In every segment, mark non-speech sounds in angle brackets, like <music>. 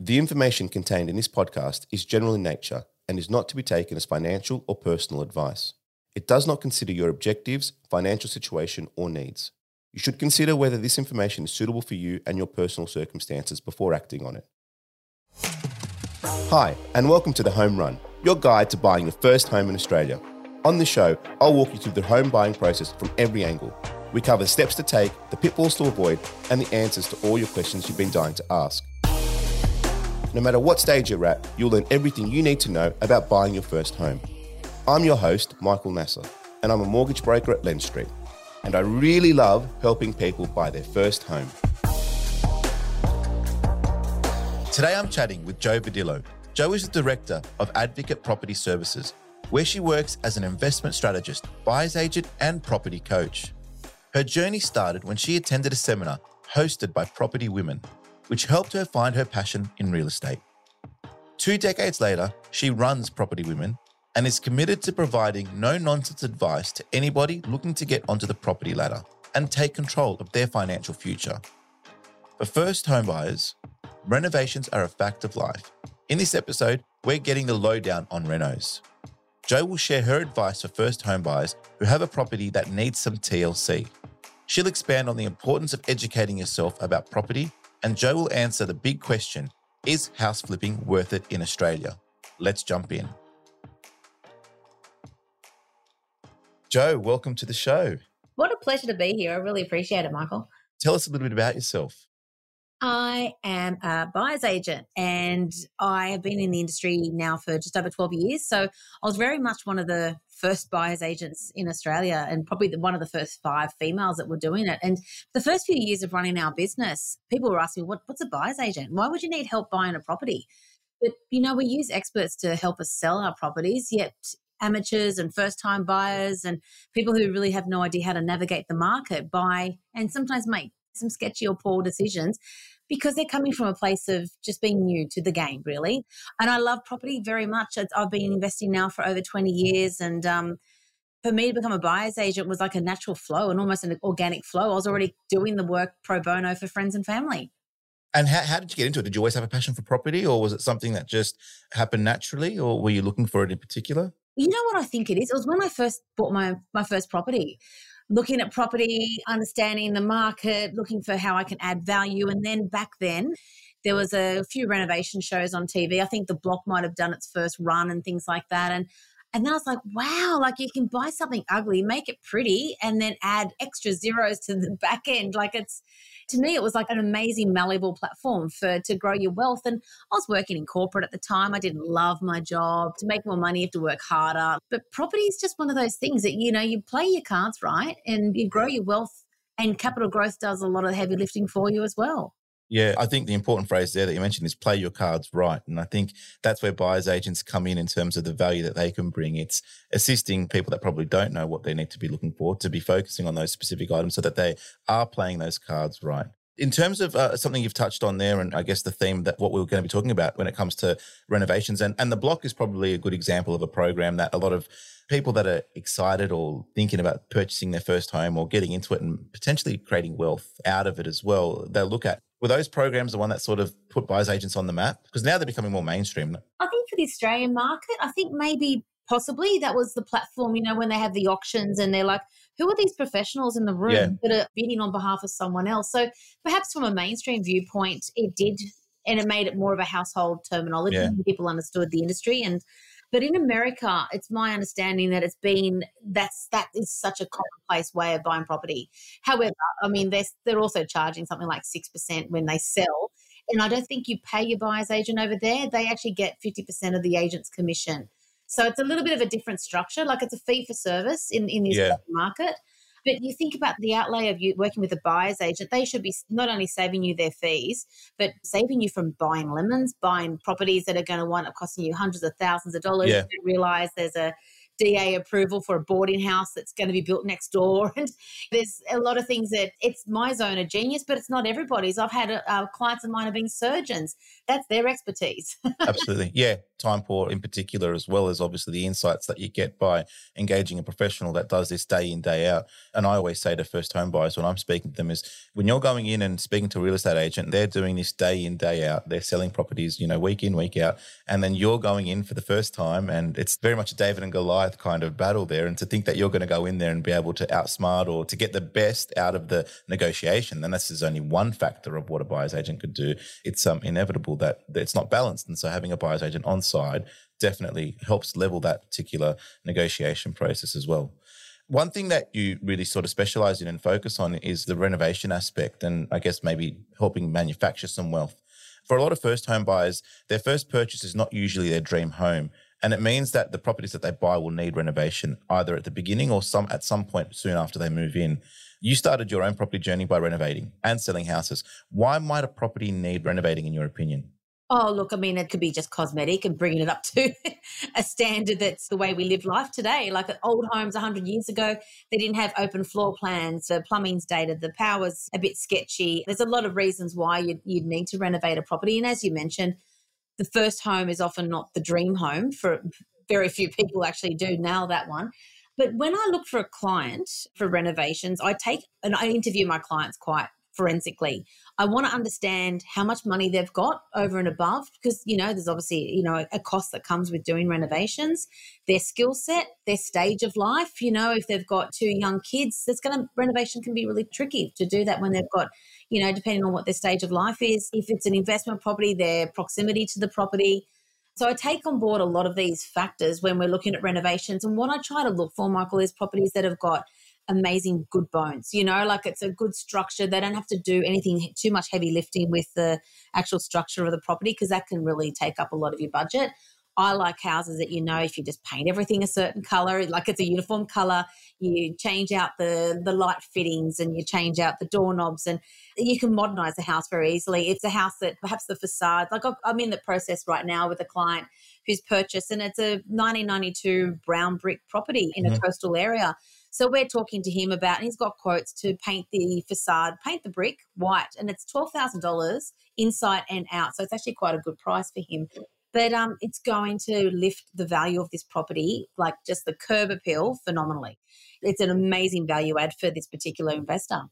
The information contained in this podcast is general in nature and is not to be taken as financial or personal advice. It does not consider your objectives, financial situation, or needs. You should consider whether this information is suitable for you and your personal circumstances before acting on it. Hi, and welcome to The Home Run, your guide to buying your first home in Australia. On this show, I'll walk you through the home buying process from every angle. We cover the steps to take, the pitfalls to avoid, and the answers to all your questions you've been dying to ask. No matter what stage you're at, you'll learn everything you need to know about buying your first home. I'm your host, Michael Nasser, and I'm a mortgage broker at Lendstreet. And I really love helping people buy their first home. Today I'm chatting with Jo Vadillo. Jo is the director of Advocate Property Services, where she works as an investment strategist, buyer's agent, and property coach. Her journey started when she attended a seminar hosted by Property Women which helped her find her passion in real estate. Two decades later, she runs Property Women and is committed to providing no nonsense advice to anybody looking to get onto the property ladder and take control of their financial future. For first home buyers, renovations are a fact of life. In this episode, we're getting the lowdown on renos. Jo will share her advice for first home buyers who have a property that needs some TLC. She'll expand on the importance of educating yourself about property and Jo will answer the big question Is house flipping worth it in Australia? Let's jump in. Jo, welcome to the show. What a pleasure to be here. I really appreciate it, Michael. Tell us a little bit about yourself. I am a buyer's agent and I have been in the industry now for just over 12 years. So I was very much one of the first buyer's agents in Australia and probably the, one of the first five females that were doing it. And the first few years of running our business, people were asking, what, what's a buyer's agent? Why would you need help buying a property? But, you know, we use experts to help us sell our properties, yet amateurs and first time buyers and people who really have no idea how to navigate the market buy and sometimes make some sketchy or poor decisions because they're coming from a place of just being new to the game, really. And I love property very much. I've been investing now for over 20 years. And um, for me to become a buyer's agent was like a natural flow and almost an organic flow. I was already doing the work pro bono for friends and family. And how, how did you get into it? Did you always have a passion for property, or was it something that just happened naturally, or were you looking for it in particular? You know what I think it is? It was when I first bought my my first property looking at property, understanding the market, looking for how I can add value. And then back then, there was a few renovation shows on TV. I think the block might have done its first run and things like that. And and then I was like, wow, like you can buy something ugly, make it pretty, and then add extra zeros to the <laughs> back end. Like it's to me, it was like an amazing, malleable platform for to grow your wealth. And I was working in corporate at the time. I didn't love my job. To make more money, you have to work harder. But property is just one of those things that, you know, you play your cards right and you grow your wealth and capital growth does a lot of heavy lifting for you as well. Yeah, I think the important phrase there that you mentioned is play your cards right. And I think that's where buyers agents come in in terms of the value that they can bring. It's assisting people that probably don't know what they need to be looking for to be focusing on those specific items so that they are playing those cards right. In terms of uh, something you've touched on there, and I guess the theme that what we are going to be talking about when it comes to renovations, and, and the block is probably a good example of a program that a lot of people that are excited or thinking about purchasing their first home or getting into it and potentially creating wealth out of it as well, they'll look at were those programs the one that sort of put buyers agents on the map? Because now they're becoming more mainstream. I think for the Australian market, I think maybe possibly that was the platform, you know, when they have the auctions and they're like, who are these professionals in the room yeah. that are bidding on behalf of someone else? So perhaps from a mainstream viewpoint, it did, and it made it more of a household terminology. Yeah. People understood the industry and but in America, it's my understanding that it's been that's that is such a commonplace way of buying property. However, I mean they're they're also charging something like six percent when they sell. And I don't think you pay your buyer's agent over there. They actually get 50% of the agent's commission. So it's a little bit of a different structure. Like it's a fee for service in, in the yeah. market. But you think about the outlay of you working with a buyer's agent, they should be not only saving you their fees, but saving you from buying lemons, buying properties that are going to wind up costing you hundreds of thousands of dollars. Yeah. You realize there's a DA approval for a boarding house that's going to be built next door. <laughs> And there's a lot of things that it's my zone of genius, but it's not everybody's. I've had uh, clients of mine have been surgeons. That's their expertise. <laughs> Absolutely. Yeah. Time poor in particular, as well as obviously the insights that you get by engaging a professional that does this day in, day out. And I always say to first home buyers when I'm speaking to them is when you're going in and speaking to a real estate agent, they're doing this day in, day out. They're selling properties, you know, week in, week out. And then you're going in for the first time. And it's very much a David and Goliath kind of battle there. And to think that you're going to go in there and be able to outsmart or to get the best out of the negotiation, then this is only one factor of what a buyer's agent could do. It's um, inevitable that, that it's not balanced. And so having a buyer's agent on side definitely helps level that particular negotiation process as well. One thing that you really sort of specialize in and focus on is the renovation aspect, and I guess maybe helping manufacture some wealth. For a lot of first home buyers, their first purchase is not usually their dream home. And it means that the properties that they buy will need renovation either at the beginning or some at some point soon after they move in. You started your own property journey by renovating and selling houses. Why might a property need renovating in your opinion? Oh, look, I mean, it could be just cosmetic and bringing it up to <laughs> a standard that's the way we live life today. Like old homes 100 years ago, they didn't have open floor plans, the plumbing's dated, the power's a bit sketchy. There's a lot of reasons why you'd, you'd need to renovate a property. And as you mentioned, the first home is often not the dream home for very few people actually do nail that one. But when I look for a client for renovations, I take and I interview my clients quite forensically. I want to understand how much money they've got over and above because you know there's obviously you know a cost that comes with doing renovations, their skill set, their stage of life. You know, if they've got two young kids, that's going to renovation can be really tricky to do that when they've got you know depending on what their stage of life is. If it's an investment property, their proximity to the property. So I take on board a lot of these factors when we're looking at renovations. And what I try to look for, Michael, is properties that have got amazing good bones you know like it's a good structure they don't have to do anything too much heavy lifting with the actual structure of the property because that can really take up a lot of your budget I like houses that you know if you just paint everything a certain color, like it's a uniform color, you change out the the light fittings and you change out the doorknobs and you can modernize the house very easily. It's a house that perhaps the facade, like I'm in the process right now with a client who's purchased and it's a 1992 brown brick property in mm-hmm. a coastal area. So we're talking to him about, and he's got quotes to paint the facade, paint the brick white, and it's twelve thousand dollars inside and out. So it's actually quite a good price for him. But um, it's going to lift the value of this property, like just the curb appeal, phenomenally. It's an amazing value add for this particular investor.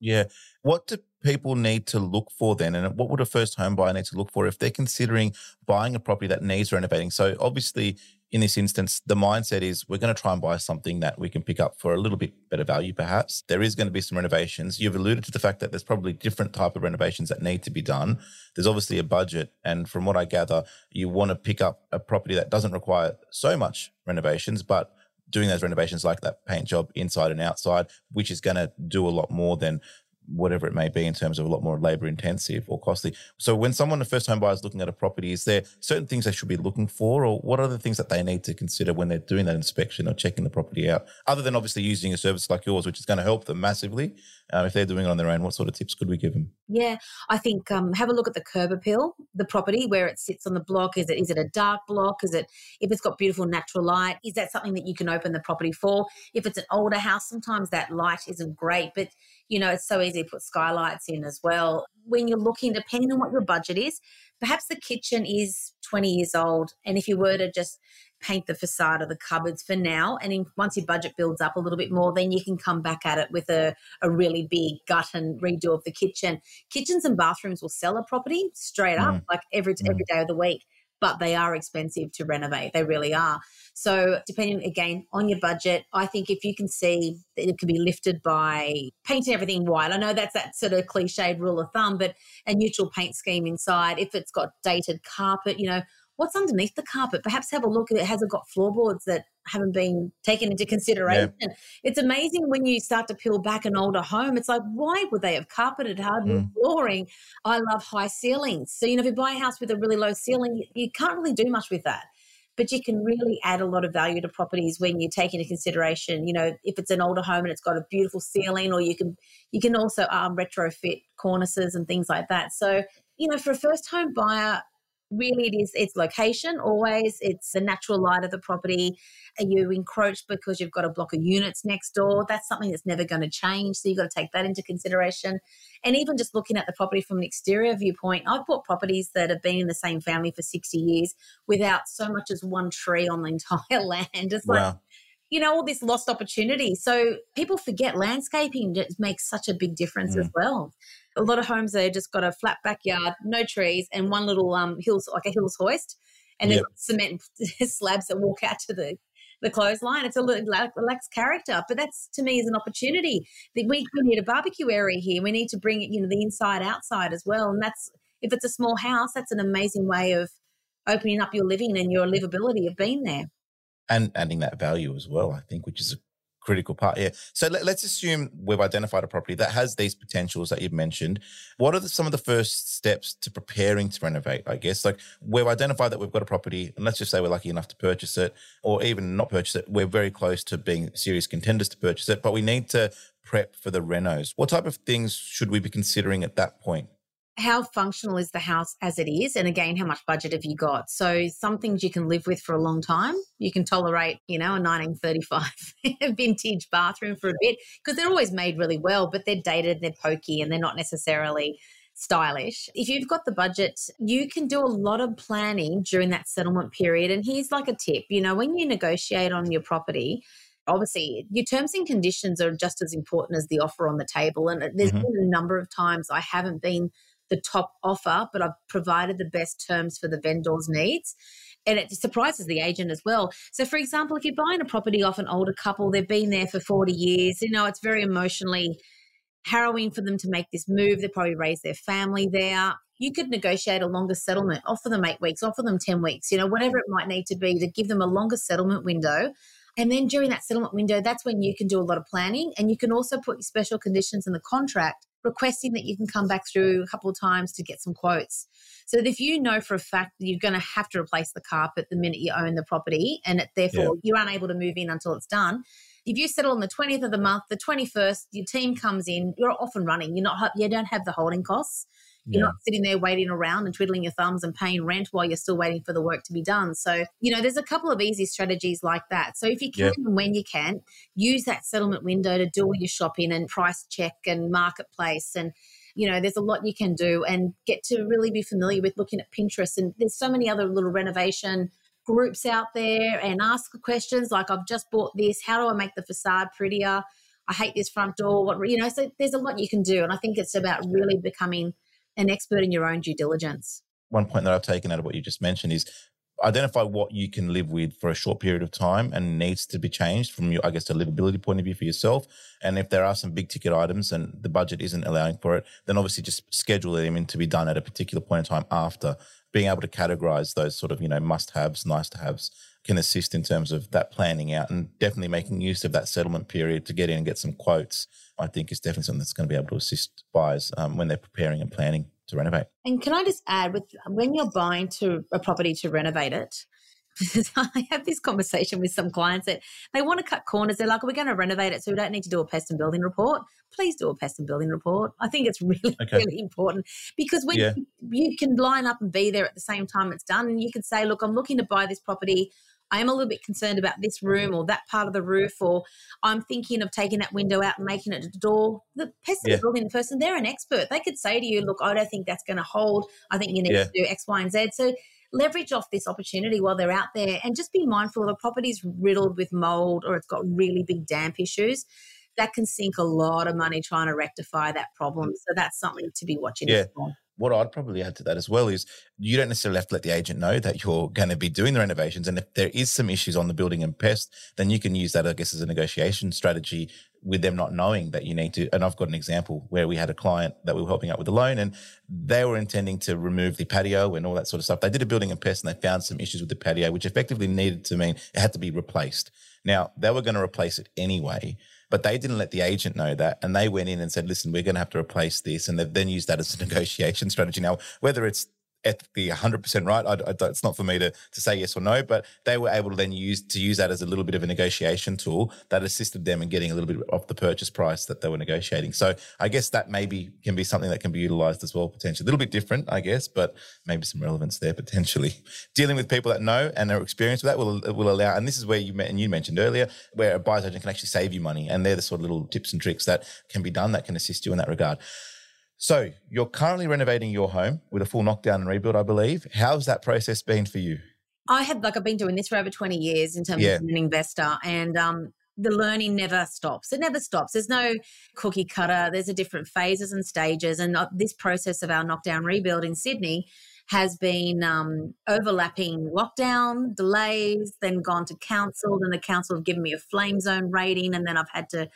Yeah. What do people need to look for then? And what would a first home buyer need to look for if they're considering buying a property that needs renovating? So obviously in this instance, the mindset is we're going to try and buy something that we can pick up for a little bit better value, perhaps. There is going to be some renovations. You've alluded to the fact that there's probably different type of renovations that need to be done. There's obviously a budget. And from what I gather, you want to pick up a property that doesn't require so much renovations, but doing those renovations like that paint job inside and outside, which is going to do a lot more than whatever it may be in terms of a lot more labor intensive or costly. So when someone, a first home buyer is looking at a property, is there certain things they should be looking for or what are the things that they need to consider when they're doing that inspection or checking the property out? Other than obviously using a service like yours, which is going to help them massively. Uh, if they're doing it on their own, what sort of tips could we give them? Yeah, I think um, have a look at the curb appeal, the property where it sits on the block. Is it is it a dark block? Is it if it's got beautiful natural light? Is that something that you can open the property for? If it's an older house, sometimes that light isn't great, but you know, it's so easy to put skylights in as well. When you're looking, depending on what your budget is, perhaps the kitchen is 20 years old. And if you were to just paint the facade of the cupboards for now, and in, once your budget builds up a little bit more, then you can come back at it with a, a really big gut and redo of the kitchen. Kitchens and bathrooms will sell a property straight up, mm. like every, mm. every day of the week but they are expensive to renovate. They really are. So, depending again on your budget, I think if you can see that it can be lifted by painting everything white, I know that's that sort of cliched rule of thumb, but a neutral paint scheme inside, if it's got dated carpet, you know, what's underneath the carpet? Perhaps have a look at it. Has it got floorboards that haven't been taken into consideration? Yeah. It's amazing when you start to peel back an older home. It's like, why would they have carpeted hardwood mm. flooring? I love high ceilings. So, you know, if you buy a house with a really low ceiling, you can't really do much with that. But you can really add a lot of value to properties when you take into consideration, you know, if it's an older home and it's got a beautiful ceiling, or you can you can also um, retrofit cornices and things like that. So, you know, for a first home buyer, really it is it's location always it's the natural light of the property are you encroached because you've got a block of units next door that's something that's never going to change so you've got to take that into consideration and even just looking at the property from an exterior viewpoint i've bought properties that have been in the same family for 60 years without so much as one tree on the <laughs> entire land it's like you know, all this lost opportunity. So people forget landscaping just makes such a big difference mm. as well. A lot of homes they just got a flat backyard, no trees, and one little um hills like a hills hoist, and yep. then cement <laughs> slabs that walk out to the the clothesline. It's a little lacks character, but that's to me is an opportunity. We, we need a barbecue area here. We need to bring it, you know, the inside outside as well. And that's if it's a small house, that's an amazing way of opening up your living and your livability of being there and adding that value as well, I think, which is a critical part. Yeah. So let, us assume we've identified a property that has these potentials that you've mentioned. What are the, some of the first steps to preparing to renovate? I guess like we've identified that we've got a property, and let's just say we're lucky enough to purchase it, or even not purchase it. We're very close to being serious contenders to purchase it, but we need to prep for the renos. What type of things should we be considering at that point? How functional is the house as it is and again how much budget have you got? So some things you can live with for a long time. You can tolerate you know a 1935 <laughs> vintage bathroom for a bit because they're always made really well but they're dated they're pokey and they're not necessarily stylish. If you've got the budget you can do a lot of planning during that settlement period and here's like a tip. You know when you negotiate on your property obviously your terms and conditions are just as important as the offer on the table and there's mm-hmm. been a number of times i haven't been the top offer, but I've provided the best terms for the vendor's needs. And it surprises the agent as well. So, for example, if you're buying a property off an older couple, they've been there for 40 years, you know, it's very emotionally harrowing for them to make this move. They probably raised their family there. You could negotiate a longer settlement, offer them eight weeks, offer them 10 weeks, you know, whatever it might need to be to give them a longer settlement window. And then during that settlement window, that's when you can do a lot of planning and you can also put special conditions in the contract requesting that you can come back through a couple of times to get some quotes. So that if you know for a fact that you're going to have to replace the carpet the minute you own the property and it, therefore yeah. you're unable to move in until it's done, if you settle on the 20th of the month, the 21st, your team comes in, you're off and running. You're not, you don't have the holding costs. You're yeah. not sitting there waiting around and twiddling your thumbs and paying rent while you're still waiting for the work to be done. So, you know, there's a couple of easy strategies like that. So, if you can yeah. and when you can, use that settlement window to do all your shopping and price check and marketplace and you know there's a lot you can do and get to really be familiar with looking at pinterest and there's so many other little renovation groups out there and ask questions like i've just bought this how do i make the facade prettier i hate this front door what you know so there's a lot you can do and i think it's about really becoming an expert in your own due diligence. One point that I've taken out of what you just mentioned is identify what you can live with for a short period of time and needs to be changed from your, I guess, a livability point of view for yourself. And if there are some big ticket items and the budget isn't allowing for it, then obviously just schedule them in to be done at a particular point in time after being able to categorize those sort of, you know, must haves, nice to haves can assist in terms of that planning out and definitely making use of that settlement period to get in and get some quotes. I think is definitely something that's going to be able to assist buyers um, when they're preparing and planning to renovate. And can I just add, with when you're buying to a property to renovate it, <laughs> I have this conversation with some clients that they want to cut corners. They're like, we're going to renovate it, so we don't need to do a pest and building report. Please do a pest and building report. I think it's <laughs> really, okay. really important because when yeah. you, you, can line up and be there at the same time it's done, and you can say, look, I'm looking to buy this property. I am a little bit concerned about this room or that part of the roof, or I'm thinking of taking that window out and making it a door. The pest yeah. building the person, they're an expert. They could say to you, look, I don't think that's going to hold. I think you need yeah. to do X, Y, and Z. So leverage off this opportunity while they're out there and just be mindful a property's riddled with mold or it's got really big damp issues that can sink a lot of money trying to rectify that problem. So that's something to be watching yeah. for what I'd probably add to that as well is you don't necessarily have to let the agent know that you're going to be doing the renovations. And if there is some issues on the building and pest, then you can use that, I guess, as a negotiation strategy with them not knowing that you need to. And I've got an example where we had a client that we were helping out with a loan and they were intending to remove the patio and all that sort of stuff. They did a building and pest and they found some issues with the patio, which effectively needed to mean it had to be replaced. Now, they were going to replace it anyway. But they didn't let the agent know that. And they went in and said, listen, we're going to have to replace this. And they've then used that as a <laughs> negotiation strategy. Now, whether it's ethically 100% right. I, I, it's not for me to, to say yes or no, but they were able to then use to use that as a little bit of a negotiation tool that assisted them in getting a little bit off the purchase price that they were negotiating. So I guess that maybe can be something that can be utilized as well, potentially. A little bit different, I guess, but maybe some relevance there potentially. Dealing with people that know and are experienced with that will, will allow, and this is where you, and you mentioned earlier, where a buyer's agent can actually save you money. And they're the sort of little tips and tricks that can be done that can assist you in that regard. So you're currently renovating your home with a full knockdown and rebuild, I believe. How's that process been for you? I have like I've been doing this for over 20 years in terms yeah. of an investor and um the learning never stops. It never stops. There's no cookie cutter. There's a different phases and stages. And uh, this process of our knockdown rebuild in Sydney has been um, overlapping lockdown delays, then gone to council, then the council have given me a flame zone rating, and then I've had to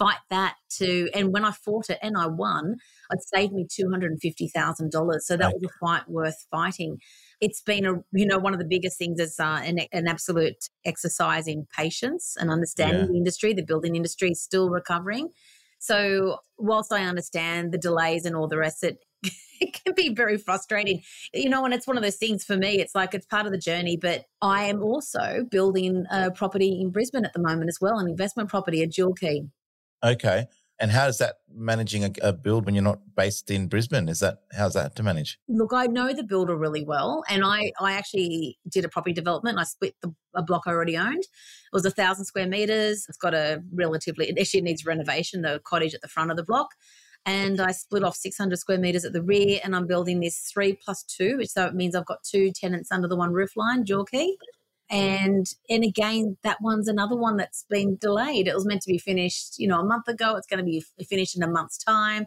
fight that to. And when I fought it and I won, it saved me two hundred and fifty thousand dollars. So that right. was a fight worth fighting. It's been a you know one of the biggest things is uh, an, an absolute exercise in patience and understanding yeah. the industry. The building industry is still recovering. So whilst I understand the delays and all the rest, it <laughs> it can be very frustrating. You know, and it's one of those things for me, it's like it's part of the journey. But I am also building a property in Brisbane at the moment as well, an investment property, a dual key. Okay. And how is that managing a, a, build when you're not based in Brisbane? Is that how's that to manage? Look, I know the builder really well, and I I actually did a property development. I split the, a block I already owned. It was a thousand square meters. It's got a relatively it actually needs renovation. The cottage at the front of the block, and I split off 600 square meters at the rear, and I'm building this three plus two, which so it means I've got two tenants under the one roof line, dual key. And and again, that one's another one that's been delayed. It was meant to be finished, you know, a month ago. It's going to be finished in a month's time.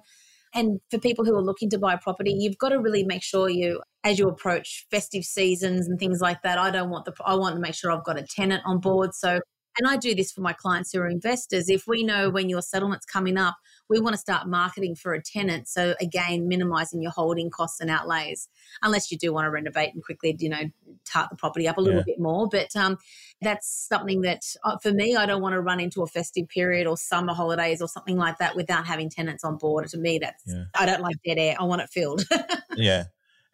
And for people who are looking to buy property, you've got to really make sure you, as you approach festive seasons and things like that, I don't want the, I want to make sure I've got a tenant on board. So and I do this for my clients who are investors. If we know when your settlement's coming up, we want to start marketing for a tenant. So again, minimizing your holding costs and outlays, unless you do want to renovate and quickly, you know, tart the property up a little yeah. bit more. But um, that's something that uh, for me, I don't want to run into a festive period or summer holidays or something like that without having tenants on board. To me, that's yeah. I don't like dead air. I want it filled. <laughs> yeah.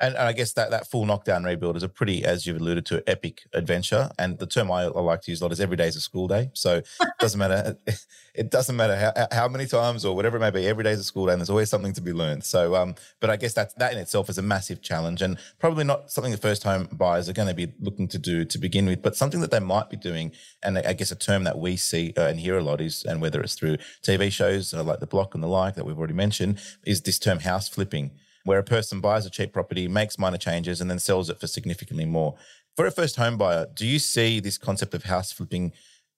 And, and, I guess that, that full knockdown rebuild is a pretty, as you've alluded to, epic adventure. And the term I, I like to use a lot is every day is a school day. So it <laughs> doesn't matter. It doesn't matter how, how many times or whatever it may be. Every day is a school day, and there's always something to be learned. So, um, but I guess that that in itself is a massive challenge, and probably not something the first home buyers are going to be looking to do to begin with, but something that they might be doing. And I guess a term that we see uh, and hear a lot is, and whether it's through TV shows uh, like The Block and the like that we've already mentioned, is this term house flipping where a person buys a cheap property, makes minor changes, and then sells it for significantly more. For a first home buyer, do you see this concept of house flipping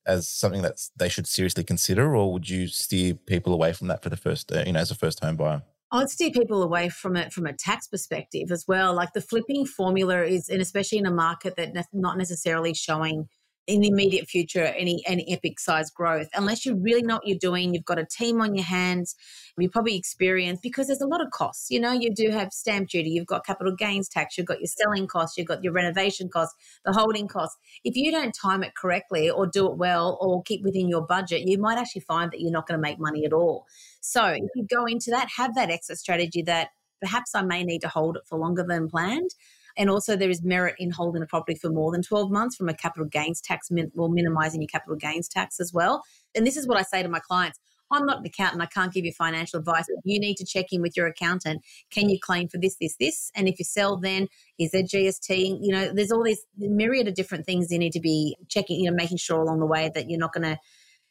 as something that they should seriously consider, or would you steer people away from that for the first, uh, you know, as a first home buyer? I'd steer people away from it from a tax perspective as well. Like the flipping formula is, and especially in a market that not necessarily showing in the immediate future any any epic size growth. Unless you really know what you're doing you've got a team on your hands you probably experience because there's a lot of costs. You know you do have stamp duty you've got capital gains tax you've got your selling costs you've got your renovation costs the holding costs. If you don't time it correctly or do it well or keep within your budget you might actually find that you're not going to make money at all. So if you go into that have that exit strategy that perhaps i may need to hold it for longer than planned and also, there is merit in holding a property for more than 12 months from a capital gains tax, min- or minimizing your capital gains tax as well. And this is what I say to my clients I'm not an accountant. I can't give you financial advice. You need to check in with your accountant. Can you claim for this, this, this? And if you sell, then is there GST? You know, there's all these myriad of different things you need to be checking, you know, making sure along the way that you're not going to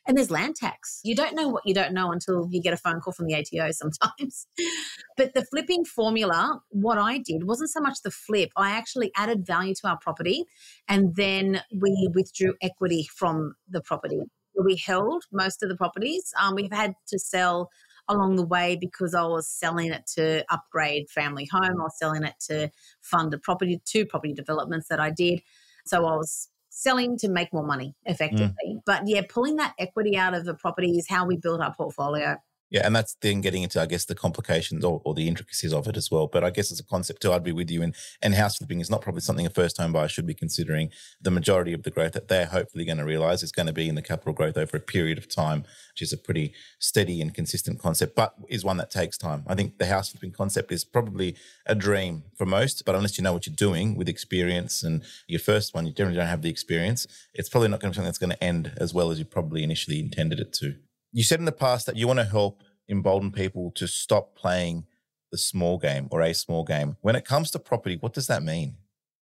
and there's land tax. You don't know what you don't know until you get a phone call from the ATO sometimes. <laughs> but the flipping formula, what I did wasn't so much the flip. I actually added value to our property and then we withdrew equity from the property. We held most of the properties. Um, we've had to sell along the way because I was selling it to upgrade family home. I was selling it to fund a property, two property developments that I did. So I was selling to make more money effectively. Mm. But yeah, pulling that equity out of the property is how we build our portfolio. Yeah, and that's then getting into, I guess, the complications or, or, the intricacies of it as well. But I guess as a concept too, I'd be with you. And and house flipping is not probably something a first home buyer should be considering. The majority of the growth that they're hopefully going to realize is going to be in the capital growth over a period of time, which is a pretty steady and consistent concept, but is one that takes time. I think the house flipping concept is probably a dream for most, but unless you know what you're doing with experience and your first one, you generally don't have the experience. It's probably not going to be something that's going to end as well as you probably initially intended it to. You said in the past that you want to help embolden people to stop playing the small game or a small game. When it comes to property, what does that mean?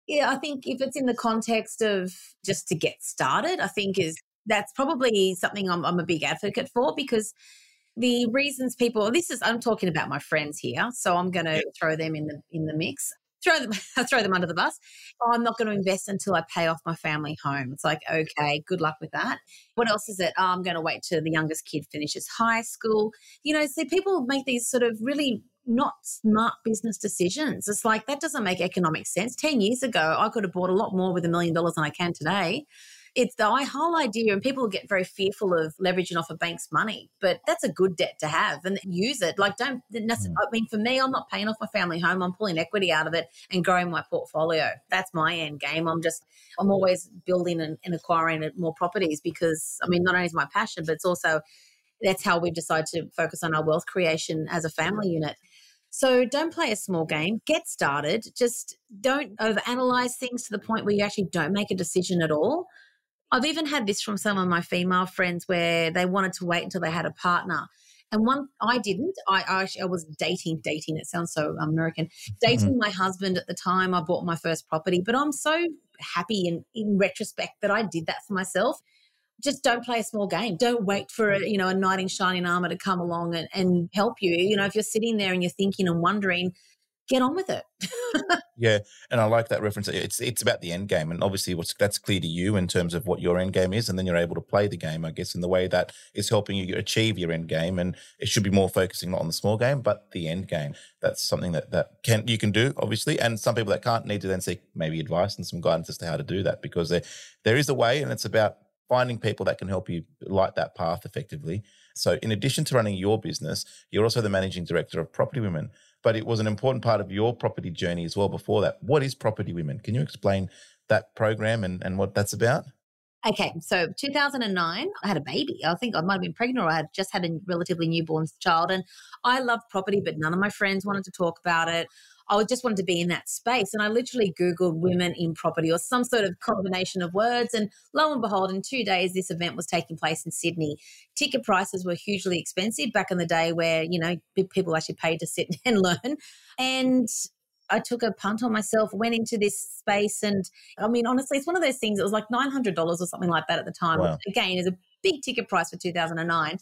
Yeah, I think if it's in the context of just to get started, I think is that's probably something I'm, I'm a big advocate for because the reasons people this is I'm talking about my friends here, so I'm going to throw them in the in the mix throw them <laughs> throw them under the bus. Oh, I'm not going to invest until I pay off my family home. It's like, okay, good luck with that. What else is it? Oh, I'm going to wait till the youngest kid finishes high school. You know, see, people make these sort of really not smart business decisions. It's like that doesn't make economic sense. 10 years ago, I could have bought a lot more with a million dollars than I can today it's the whole idea, and people get very fearful of leveraging off a bank's money, but that's a good debt to have and use it. Like, don't, mm. I mean, for me, I'm not paying off my family home. I'm pulling equity out of it and growing my portfolio. That's my end game. I'm just, I'm always building and, and acquiring more properties because, I mean, not only is my passion, but it's also, that's how we've decided to focus on our wealth creation as a family unit. So don't play a small game. Get started. Just don't overanalyze things to the point where you actually don't make a decision at all. I've even had this from some of my female friends where they wanted to wait until they had a partner. And one, I didn't. I, I, I was dating, dating. It sounds so American. Dating mm-hmm. my husband at the time. I bought my first property, but I'm so happy in in retrospect that I did that for myself. Just don't play a small game. Don't wait for a, you know a knight in shining armor to come along and, and help you. You know, if you're sitting there and you're thinking and wondering, get on with it. <laughs> yeah, and I like that reference. It's it's about the end game, and obviously, what's that's clear to you in terms of what your end game is, and then you're able to play the game, I guess, in the way that is helping you achieve your end game. And it should be more focusing not on the small game, but the end game. That's something that that can you can do, obviously, and some people that can't need to then seek maybe advice and some guidance as to how to do that because there there is a way, and it's about finding people that can help you light that path effectively. So, in addition to running your business, you're also the managing director of Property Women but it was an important part of your property journey as well before that. What is Property Women? Can you explain that program and, and what that's about? Okay, so 2009, I had a baby. I think I might have been pregnant or I had just had a relatively newborn child. And I loved property, but none of my friends wanted to talk about it. I just wanted to be in that space. And I literally Googled women in property or some sort of combination of words. And lo and behold, in two days, this event was taking place in Sydney. Ticket prices were hugely expensive back in the day where, you know, people actually paid to sit <laughs> and learn. And I took a punt on myself, went into this space. And I mean, honestly, it's one of those things, it was like $900 or something like that at the time. Wow. Again, is a big ticket price for 2009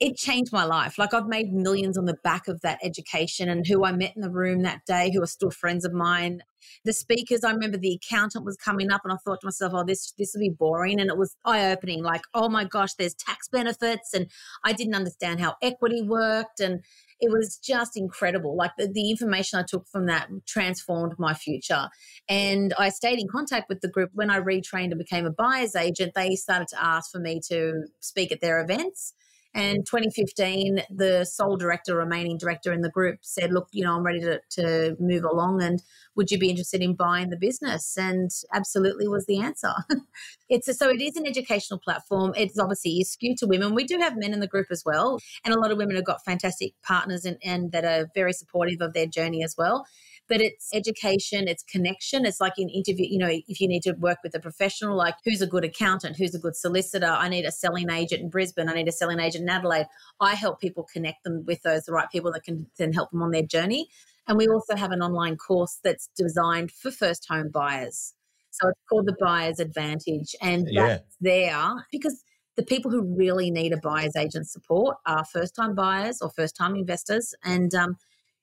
it changed my life. Like I've made millions on the back of that education and who I met in the room that day who are still friends of mine. The speakers, I remember the accountant was coming up and I thought to myself, oh, this this will be boring. And it was eye-opening, like, oh my gosh, there's tax benefits. And I didn't understand how equity worked. And it was just incredible. Like the, the information I took from that transformed my future. And I stayed in contact with the group when I retrained and became a buyer's agent. They started to ask for me to speak at their events. And 2015, the sole director, remaining director in the group, said, "Look, you know, I'm ready to, to move along, and would you be interested in buying the business?" And absolutely was the answer. <laughs> it's a, so it is an educational platform. It's obviously skewed to women. We do have men in the group as well, and a lot of women have got fantastic partners and, and that are very supportive of their journey as well but it's education, it's connection. It's like in interview, you know, if you need to work with a professional, like who's a good accountant, who's a good solicitor, I need a selling agent in Brisbane, I need a selling agent in Adelaide. I help people connect them with those the right people that can then help them on their journey. And we also have an online course that's designed for first home buyers. So it's called the Buyer's Advantage. And yeah. that's there because the people who really need a buyer's agent support are first time buyers or first time investors. And um,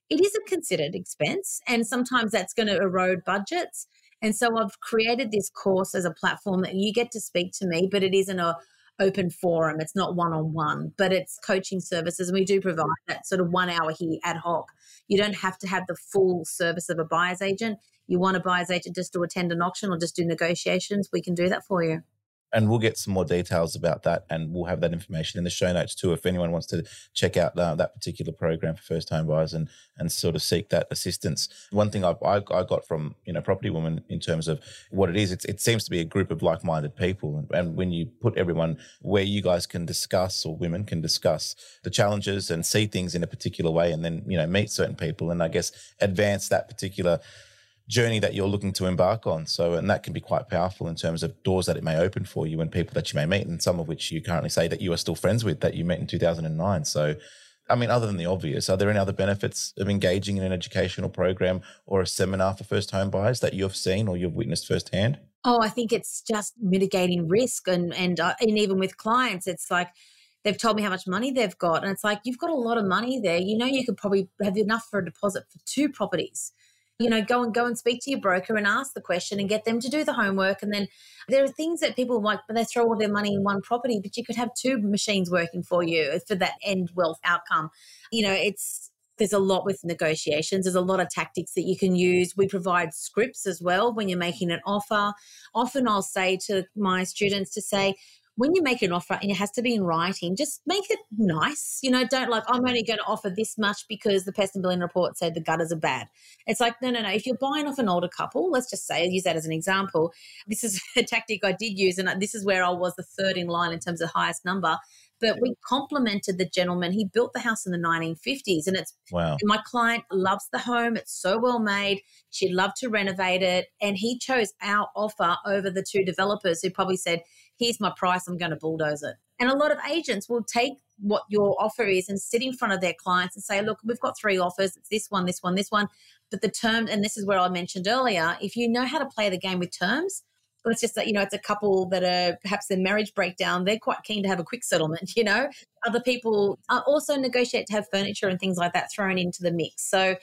it is a considered expense and sometimes that's going to erode budgets. And so I've created this course as a platform that you get to speak to me, but it isn't a open forum. It's not one on one, but it's coaching services. And we do provide that sort of one hour here ad hoc. You don't have to have the full service of a buyer's agent. You want a buyer's agent just to attend an auction or just do negotiations, we can do that for you. And we'll get some more details about that and we'll have that information in the show notes too if anyone wants to check out uh, that particular program for first home buyers and and sort of seek that assistance. One thing I, I, I, got from you know Property Women in terms of what it is it seems to be a group of like-minded people and, and when you put everyone where you guys can discuss or women can discuss the challenges and see things in a particular way and then you know meet certain people and i guess advance that particular journey that you're looking to embark on. So, and that can be quite powerful in terms of doors that it may open for you and people that you may meet, and some of which you currently say that you are still friends with that you met in 2009. So, I mean, other than the obvious, are there any other benefits of engaging in an educational program or a seminar for first home buyers that you've seen or you've witnessed firsthand? Oh, I think it's just mitigating risk, and and uh, and even with clients, it's like they've told me how much money they've got, and it's like you've got a lot of money there. You know, you could probably have enough for a deposit for two properties you know go and go and speak to your broker and ask the question and get them to do the homework and then there are things that people want but they throw all their money in one property but you could have two machines working for you for that end wealth outcome you know it's there's a lot with negotiations. There's a lot of tactics that you can use. We provide scripts as well when you're making an offer. Often I'll say to my students to say, when you make an offer and it has to be in writing, just make it nice. You know, don't like, I'm only going to offer this much because the pest and building report said the gutters are bad. It's like, no, no, no. If you're buying off an older couple, let's just say, use that as an example. This is <laughs> a tactic I did use, and uh, this is where I was the third in line in terms of highest number. But we complimented the gentleman. He built the house in the 1950s, and it's wow. My client loves the home. It's so well made. She'd love to renovate it, and he chose our offer over the two developers who probably said, here's my price, I'm going to bulldoze it. And a lot of agents will take what your offer is and sit in front of their clients and say, look, we've got three offers. It's this one, this one, this one. But the term, and this is where I mentioned earlier, if you know how to play the game with terms, it's just that, you know, it's a couple that are perhaps their marriage breakdown, they're quite keen to have a quick settlement, <laughs> you know. Other people also negotiate to have furniture and things like that thrown into the mix. So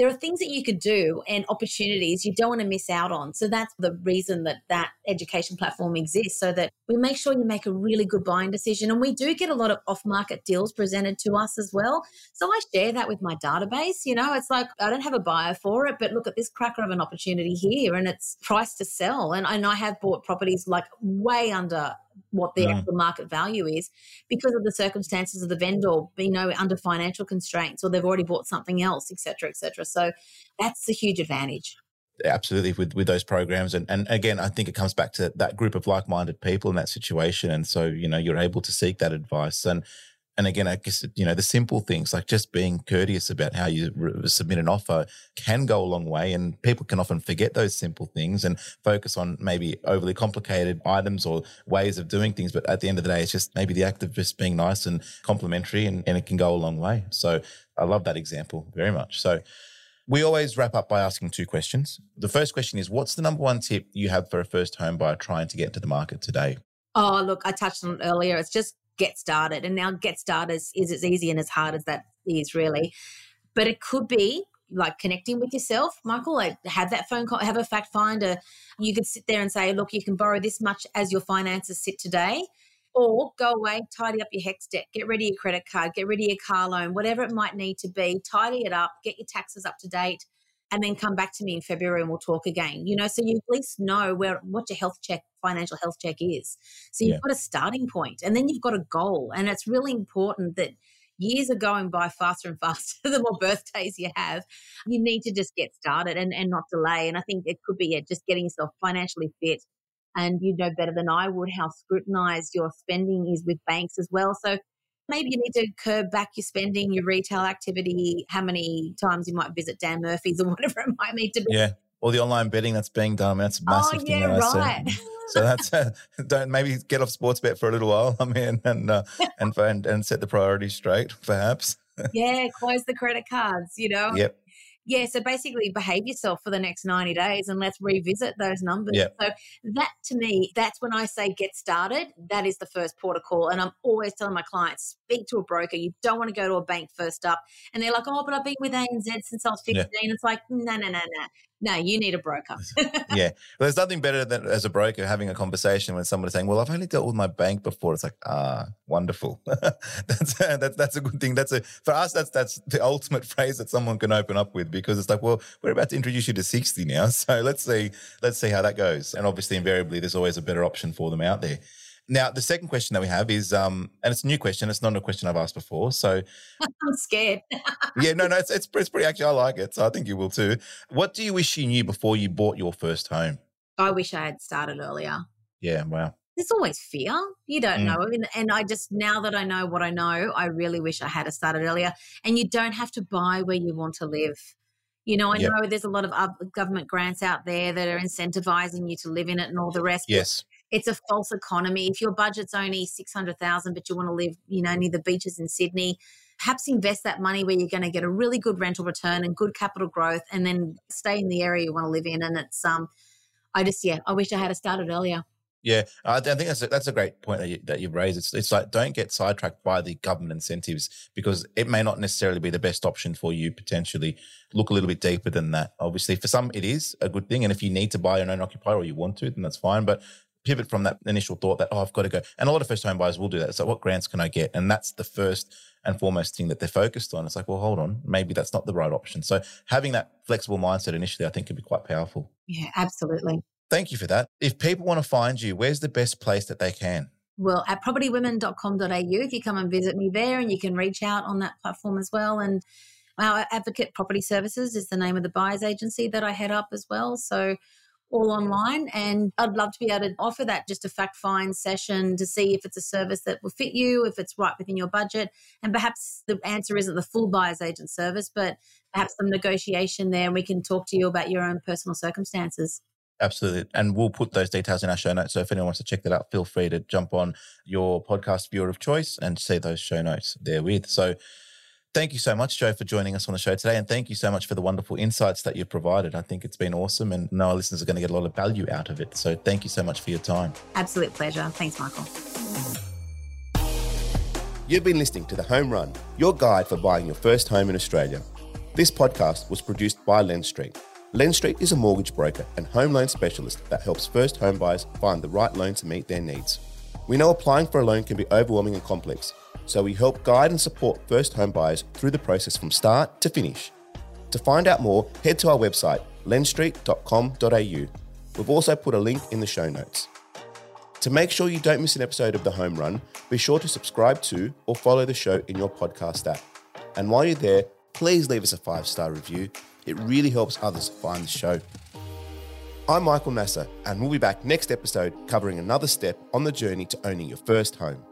there are things that you could do and opportunities you don't want to miss out on. So that's the reason that that education platform exists so that we make sure you make a really good buying decision. And we do get a lot of off market deals presented to us as well. So I share that with my database. You know, it's like I don't have a buyer for it, but look at this cracker of an opportunity here and it's priced to sell. And, and I have bought properties like way under what the mm. actual market value is because of the circumstances of the vendor being you know, under financial constraints or they've already bought something else, et cetera, et cetera. So that's a huge advantage absolutely with with those programs and and again i think it comes back to that group of like-minded people in that situation and so you know you're able to seek that advice and and again, I guess, you know, the simple things like just being courteous about how you re- submit an offer can go a long way. And people can often forget those simple things and focus on maybe overly complicated items or ways of doing things. But at the end of the day, it's just maybe the act of just being nice and complimentary and, and it can go a long way. So I love that example very much. So, we always wrap up by asking two questions. The first question is What's the number one tip you have for a first home buyer trying to get into the market today? Oh, look, I touched on it earlier. It's just get started. And now get started is, is as easy and as hard as that is really. But it could be like connecting with yourself, Michael, like have that phone call, have a fact finder. You could sit there and say, look, you can borrow this much as your finances sit today. Or go away, tidy up your HECS debt, get rid of your credit card, get rid of your car loan, whatever it might need to be, tidy it up, get your taxes up to date, and then come back to me in February and we'll talk again. You know, so you at least know where what your health check, financial health check is. So you've yeah. got a starting point and then you've got a goal. And it's really important that years are going by faster and <laughs> faster the more birthdays you have. You need to just get started and, and not delay. And I think it could be yeah, just getting yourself financially fit. And you know better than I would how scrutinized your spending is with banks as well. So maybe you need to curb back your spending, your retail activity, how many times you might visit Dan Murphy's or <laughs> whatever it might need to be. Yeah. Or the online betting that's being done. I that's a massive oh, yeah, thing. Right. So, <laughs> so that's uh, don't maybe get off Sportsbet for a little while. <laughs> I mean, and uh, and, and and set the priorities straight, perhaps. yeah, close the credit cards. You know. Yep yeah, so basically behave yourself for the next 90 days and let's revisit those numbers. Yep. So that to me, that's when I say get started. That is the first port of call. And I'm always telling my clients, speak to a broker. You don't want to go to a bank first up. And they're like, oh, but I've been with ANZ since I was 15. Yeah. It's like, no, no, no, no. no, you need a broker. yeah. Well, there's nothing better than as a broker having a conversation when somebody's saying, Well, I've only dealt with my bank before. It's like, ah, wonderful. <laughs> that's, uh, that's that's a good thing. That's a for us, that's that's the ultimate <laughs> phrase that someone can open up with because it's like, well, we're about to introduce you to 60 now. <laughs> So let's see, let's see how that goes. And obviously, invariably, there's always a better option for them out there. Now, the second question that we have is, um, and it's a new question. It's not a question I've asked before. So <laughs> I'm scared. yeah, no, no, it's, it's, it's pretty actually, I like it. So I think you will too. What do you wish you knew before you bought your first home? I wish I had started earlier. Yeah, wow. There's always fear. You don't mm. know. And, and I just, now that I know what I know, I really wish I had started earlier. And you don't have to buy where you want to live. You know, I yep. know there's a lot of government grants out there that are incentivizing you to live in it and all the rest. Yes it's a false economy. If your budget's only 600,000 but you want to live, you know, near the beaches in Sydney, perhaps invest that money where you're going to get a really good rental return and good capital growth and then stay in the area you want to live in and it's um I just yeah, I wish I had started earlier. Yeah, I think that's a, that's a great point that, you, that you've raised. It's, it's like don't get sidetracked by the government incentives because it may not necessarily be the best option for you. Potentially, look a little bit deeper than that. Obviously, for some it is a good thing, and if you need to buy an own occupier or you want to, then that's fine. But pivot from that initial thought that, oh, I've got to go. And a lot of first home buyers will do that. So what grants can I get? And that's the first and foremost thing that they're focused on. It's like, well, hold on, maybe that's not the right option. So having that flexible mindset initially, I think can be quite powerful. Yeah, absolutely. Thank you for that. If people want to find you, where's the best place that they can? Well, at propertywomen.com.au, if you come and visit me there and you can reach out on that platform as well. And our Advocate Property Services is the name of the buyer's agency that I head up as well. So all online. And I'd love to be able to offer that just a fact find session to see if it's a service that will fit you, if it's right within your budget. And perhaps the answer isn't the full buyer's agent service, but perhaps some negotiation there and we can talk to you about your own personal circumstances. Absolutely. And we'll put those details in our show notes. So if anyone wants to check that out, feel free to jump on your podcast viewer of choice and see those show notes there with. So Thank you so much, Jo, for joining us on the show today. And thank you so much for the wonderful insights that you've provided. I think it's been awesome and know our listeners are going to get a lot of value out of it. So thank you so much for your time. Absolute pleasure. Thanks, Michael. You've been listening to The Home Run, your guide for buying your first home in Australia. This podcast was produced by Lendstreet. Lend Street is a mortgage broker and home loan specialist that helps first home buyers find the right loan to meet their needs. We know applying for a loan can be overwhelming and complex so we help guide and support first home buyers through the process from start to finish. To find out more, head to our website, lendstreet.com.au. We've also put a link in the show notes. To make sure you don't miss an episode of The Home Run, be sure to subscribe to or follow the show in your podcast app. And while you're there, please leave us a five star review. It really helps others find the show. I'm Michael Nasser, and we'll be back next episode covering another step on the journey to owning your first home.